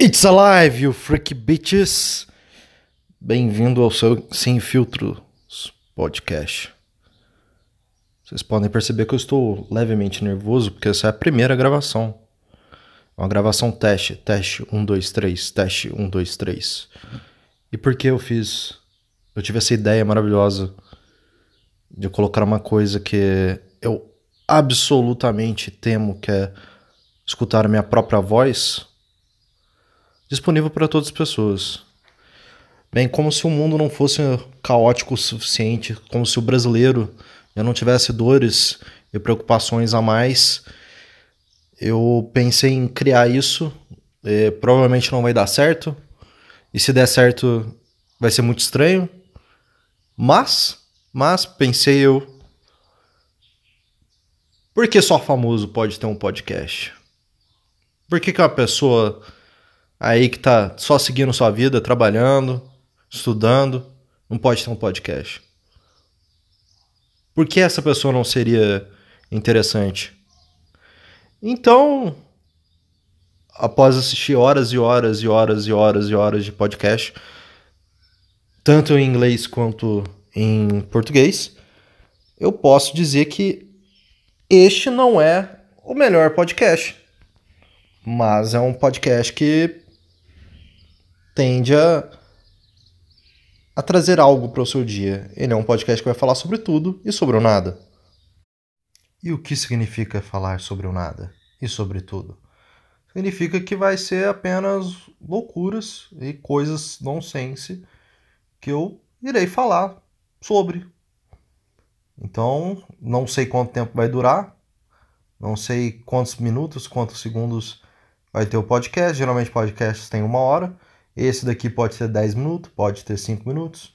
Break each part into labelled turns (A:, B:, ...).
A: It's alive, you freaky bitches! Bem-vindo ao seu Sem Filtros podcast. Vocês podem perceber que eu estou levemente nervoso porque essa é a primeira gravação. É uma gravação teste, teste 1, 2, 3, teste 1, 2, 3. E por que eu fiz? Eu tive essa ideia maravilhosa de colocar uma coisa que eu absolutamente temo, que é escutar a minha própria voz disponível para todas as pessoas. Bem, como se o mundo não fosse caótico o suficiente, como se o brasileiro já não tivesse dores e preocupações a mais, eu pensei em criar isso. E provavelmente não vai dar certo. E se der certo, vai ser muito estranho. Mas, mas pensei eu, por que só famoso pode ter um podcast? Por que, que uma pessoa aí que tá só seguindo sua vida, trabalhando, estudando, não pode ter um podcast? Por que essa pessoa não seria interessante? Então, após assistir horas e horas e horas e horas e horas de podcast, tanto em inglês quanto em português, eu posso dizer que este não é o melhor podcast. Mas é um podcast que tende a, a trazer algo para o seu dia. Ele é um podcast que vai falar sobre tudo e sobre o nada. E o que significa falar sobre o nada e sobre tudo? Significa que vai ser apenas loucuras e coisas nonsense que eu irei falar sobre. Então, não sei quanto tempo vai durar, não sei quantos minutos, quantos segundos vai ter o podcast. Geralmente podcasts tem uma hora. Esse daqui pode ter 10 minutos, pode ter 5 minutos.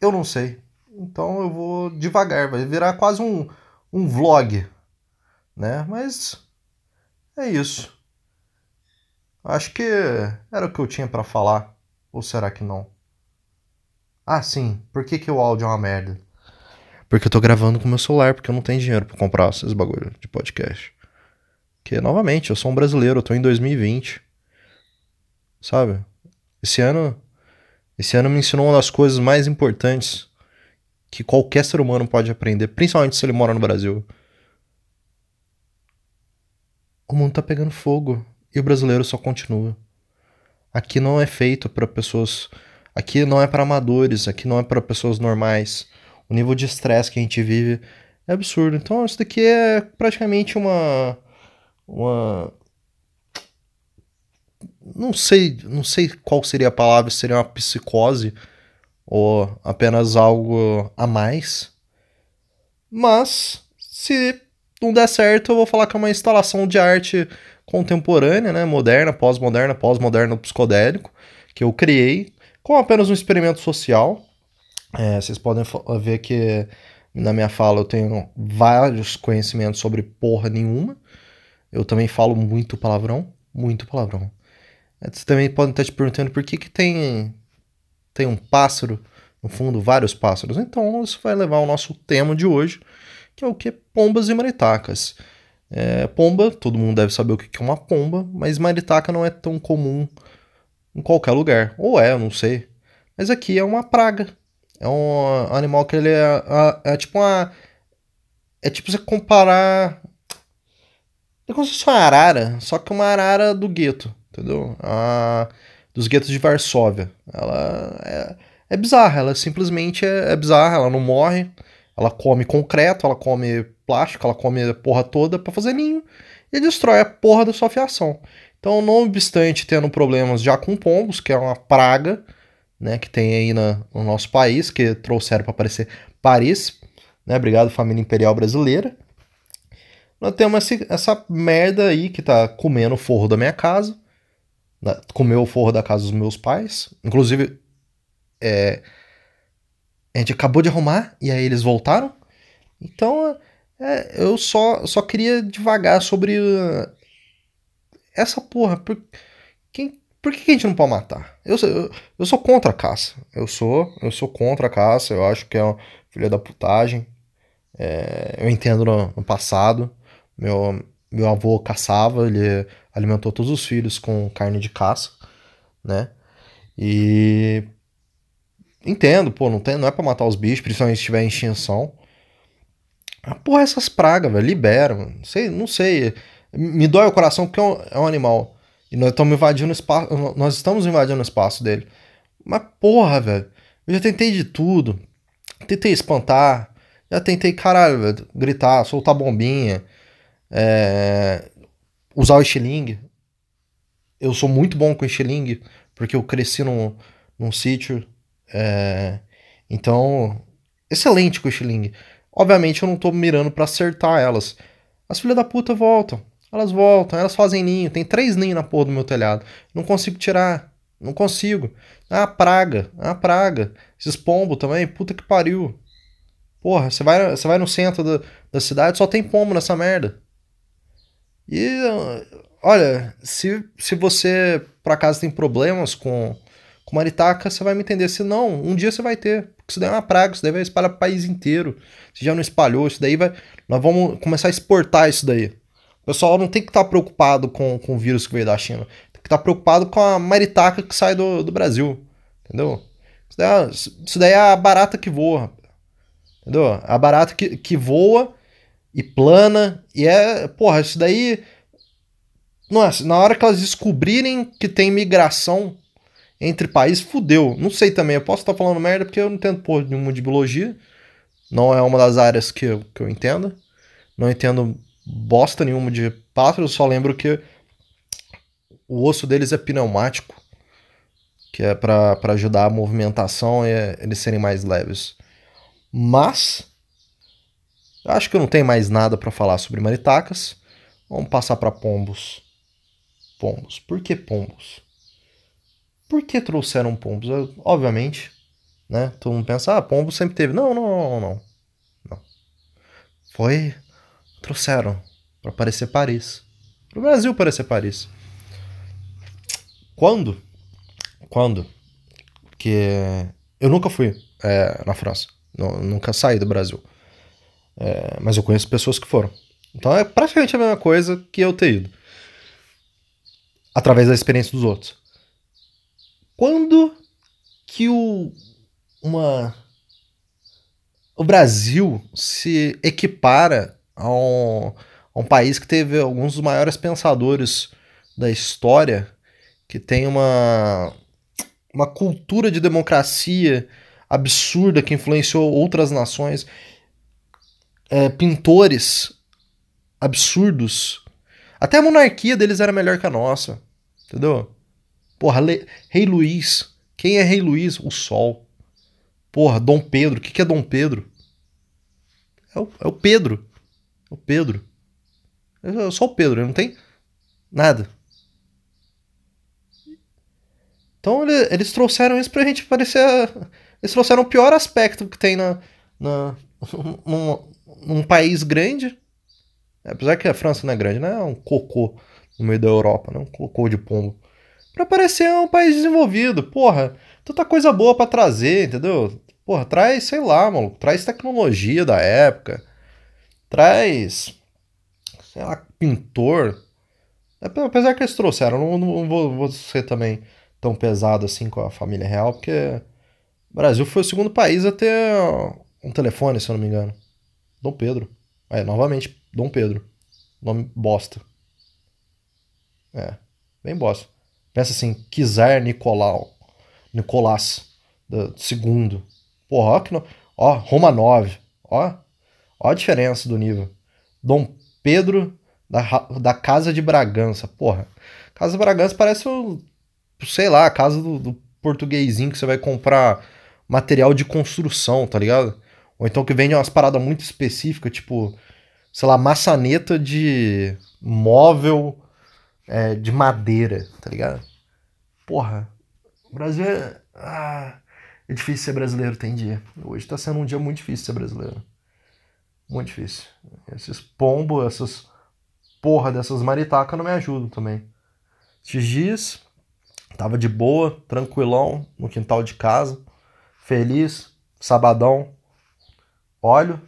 A: Eu não sei. Então eu vou devagar, vai virar quase um, um vlog, né? Mas é isso. Acho que era o que eu tinha para falar. Ou será que não? Ah, sim. Por que, que o áudio é uma merda? Porque eu tô gravando com meu celular, porque eu não tenho dinheiro para comprar esses bagulho de podcast. Que, novamente, eu sou um brasileiro, eu tô em 2020. Sabe? Esse ano, esse ano me ensinou uma das coisas mais importantes que qualquer ser humano pode aprender, principalmente se ele mora no Brasil. O mundo tá pegando fogo e o brasileiro só continua. Aqui não é feito para pessoas, aqui não é para amadores, aqui não é para pessoas normais. O nível de estresse que a gente vive é absurdo. Então isso daqui é praticamente uma uma não sei, não sei qual seria a palavra, seria uma psicose ou apenas algo a mais. Mas se não der certo, eu vou falar que é uma instalação de arte contemporânea, né, moderna, pós-moderna, pós-moderno psicodélico, que eu criei com apenas um experimento social. É, vocês podem ver que na minha fala eu tenho vários conhecimentos sobre porra nenhuma. Eu também falo muito palavrão, muito palavrão. Você também pode estar te perguntando por que, que tem, tem um pássaro, no fundo, vários pássaros. Então, isso vai levar ao nosso tema de hoje, que é o que? Pombas e maritacas. É, pomba, todo mundo deve saber o que é uma pomba, mas maritaca não é tão comum em qualquer lugar. Ou é, eu não sei. Mas aqui é uma praga. É um animal que ele é, é, é tipo uma. É tipo você comparar. É como se fosse uma arara, só que uma arara do gueto entendeu? A, dos guetos de Varsóvia. Ela é, é bizarra, ela simplesmente é, é bizarra, ela não morre, ela come concreto, ela come plástico, ela come a porra toda para fazer ninho e destrói a porra da sua fiação. Então, não obstante tendo problemas já com pombos, que é uma praga, né, que tem aí na, no nosso país, que trouxeram para aparecer Paris, né, obrigado família imperial brasileira. Nós temos essa, essa merda aí que tá comendo o forro da minha casa, comeu o forro da casa dos meus pais. Inclusive, é, a gente acabou de arrumar e aí eles voltaram. Então, é, eu só, só queria devagar sobre uh, essa porra. Por, quem, por que a gente não pode matar? Eu, eu, eu sou contra a caça. Eu sou, eu sou contra a caça. Eu acho que é uma filha da putagem. É, eu entendo no, no passado. Meu, meu avô caçava, ele alimentou todos os filhos com carne de caça. né? E entendo, pô, não, tem, não é pra matar os bichos, principalmente se tiver em extinção. Ah, porra, essas pragas, velho, libera, mano. Não sei, não sei. Me dói o coração porque é um, é um animal. E nós estamos invadindo o espaço. Nós estamos invadindo o espaço dele. Mas, porra, velho. Eu já tentei de tudo. Tentei espantar. Já tentei, caralho, velho, gritar, soltar bombinha. É... Usar o estilingue. Eu sou muito bom com estilingue, porque eu cresci num, num sítio. É... Então, excelente com o. Obviamente eu não tô mirando para acertar elas. As filhas da puta voltam. Elas voltam, elas fazem ninho. Tem três ninhos na porra do meu telhado. Não consigo tirar. Não consigo. Uma praga. Uma praga. Esses pombos também, puta que pariu. Porra, você vai, você vai no centro da, da cidade, só tem pombo nessa merda. E, olha, se, se você por acaso tem problemas com, com maritaca, você vai me entender. Se não, um dia você vai ter. Porque isso daí é uma praga, isso daí vai espalhar pro país inteiro. Se já não espalhou, isso daí vai. Nós vamos começar a exportar isso daí. O pessoal não tem que estar tá preocupado com, com o vírus que veio da China. Tem que estar tá preocupado com a maritaca que sai do, do Brasil. Entendeu? Isso daí, é, isso daí é a barata que voa. Entendeu? A barata que, que voa e plana. E é. Porra, isso daí. Nossa, na hora que elas descobrirem que tem migração entre países, fudeu. Não sei também, eu posso estar falando merda porque eu não entendo porra nenhuma de biologia. Não é uma das áreas que eu, que eu entendo. Não entendo bosta nenhuma de pássaros, só lembro que o osso deles é pneumático, que é para ajudar a movimentação e eles serem mais leves. Mas acho que eu não tenho mais nada para falar sobre maritacas. Vamos passar para pombos. Pombos. Por que pombos? Por que trouxeram pombos? Eu, obviamente, né? Todo mundo pensa, ah, pombo sempre teve. Não, não, não, não. não. Foi. Trouxeram para parecer Paris. Para o Brasil parecer Paris. Quando? Quando? Que eu nunca fui é, na França. nunca saí do Brasil. É, mas eu conheço pessoas que foram. Então é praticamente a mesma coisa que eu ter ido. Através da experiência dos outros. Quando que o uma o Brasil se equipara a um, a um país que teve alguns dos maiores pensadores da história, que tem uma uma cultura de democracia absurda que influenciou outras nações, é, pintores absurdos. Até a monarquia deles era melhor que a nossa, entendeu? Porra, Le... Rei Luís. Quem é Rei Luís? O Sol. Porra, Dom Pedro. O que, que é Dom Pedro? É o, é o Pedro. É o Pedro. É só o Pedro, ele não tem nada. Então ele, eles trouxeram isso pra gente parecer. Eles trouxeram o pior aspecto que tem na, na, num país grande. Apesar que a França não é grande, né? É um cocô no meio da Europa, né? Um cocô de pombo para parecer um país desenvolvido. Porra, tanta coisa boa para trazer, entendeu? Porra, traz, sei lá, mano, traz tecnologia da época, traz, sei lá, pintor. Apesar que eles trouxeram, não, não vou, vou ser também tão pesado assim com a família real, porque o Brasil foi o segundo país a ter um telefone, se eu não me engano. Dom Pedro. É, novamente, Dom Pedro. Nome bosta. É, bem bosta. Pensa assim, Kizar Nicolau, Nicolás segundo. Porra, ó, que no... ó, Roma 9. Ó, ó a diferença do nível. Dom Pedro da, da Casa de Bragança. Porra, Casa de Bragança parece o, sei lá, a casa do, do portuguesinho que você vai comprar material de construção, tá ligado? Ou então que vende umas paradas muito específicas, tipo, sei lá, maçaneta de móvel é, de madeira, tá ligado? Porra, o Brasil é. Ah, é difícil ser brasileiro, tem dia. Hoje tá sendo um dia muito difícil ser brasileiro. Muito difícil. Esses pombos, essas porra dessas maritacas não me ajudam também. Esses dias, tava de boa, tranquilão, no quintal de casa, feliz, sabadão. Olho,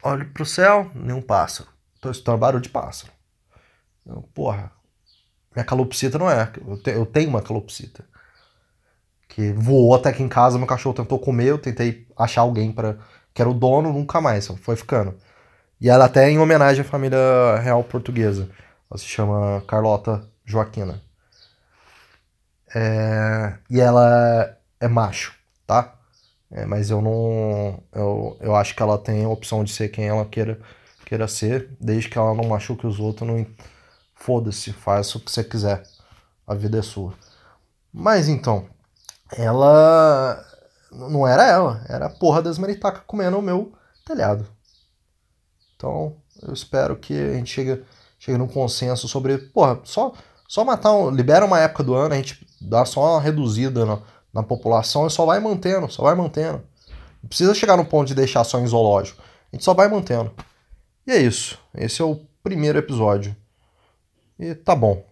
A: olho pro céu, nenhum pássaro. Tô escutando barulho de pássaro. Porra, Minha calopsita não é. Eu, te, eu tenho uma calopsita. Que voou até aqui em casa, meu cachorro tentou comer, eu tentei achar alguém para que era o dono, nunca mais, foi ficando. E ela até é em homenagem à família real portuguesa. Ela se chama Carlota Joaquina. É... E ela é macho, tá? É, mas eu não. Eu, eu acho que ela tem a opção de ser quem ela queira, queira ser, desde que ela não machuque os outros. Não... Foda-se, faz o que você quiser. A vida é sua. Mas então, ela. Não era ela, era a porra das maritacas comendo o meu telhado. Então, eu espero que a gente chegue, chegue num consenso sobre. Porra, só, só matar. Um, libera uma época do ano, a gente dá só uma reduzida no, na população e só vai mantendo, só vai mantendo. Não precisa chegar no ponto de deixar só em zoológico. A gente só vai mantendo. E é isso. Esse é o primeiro episódio. E tá bom.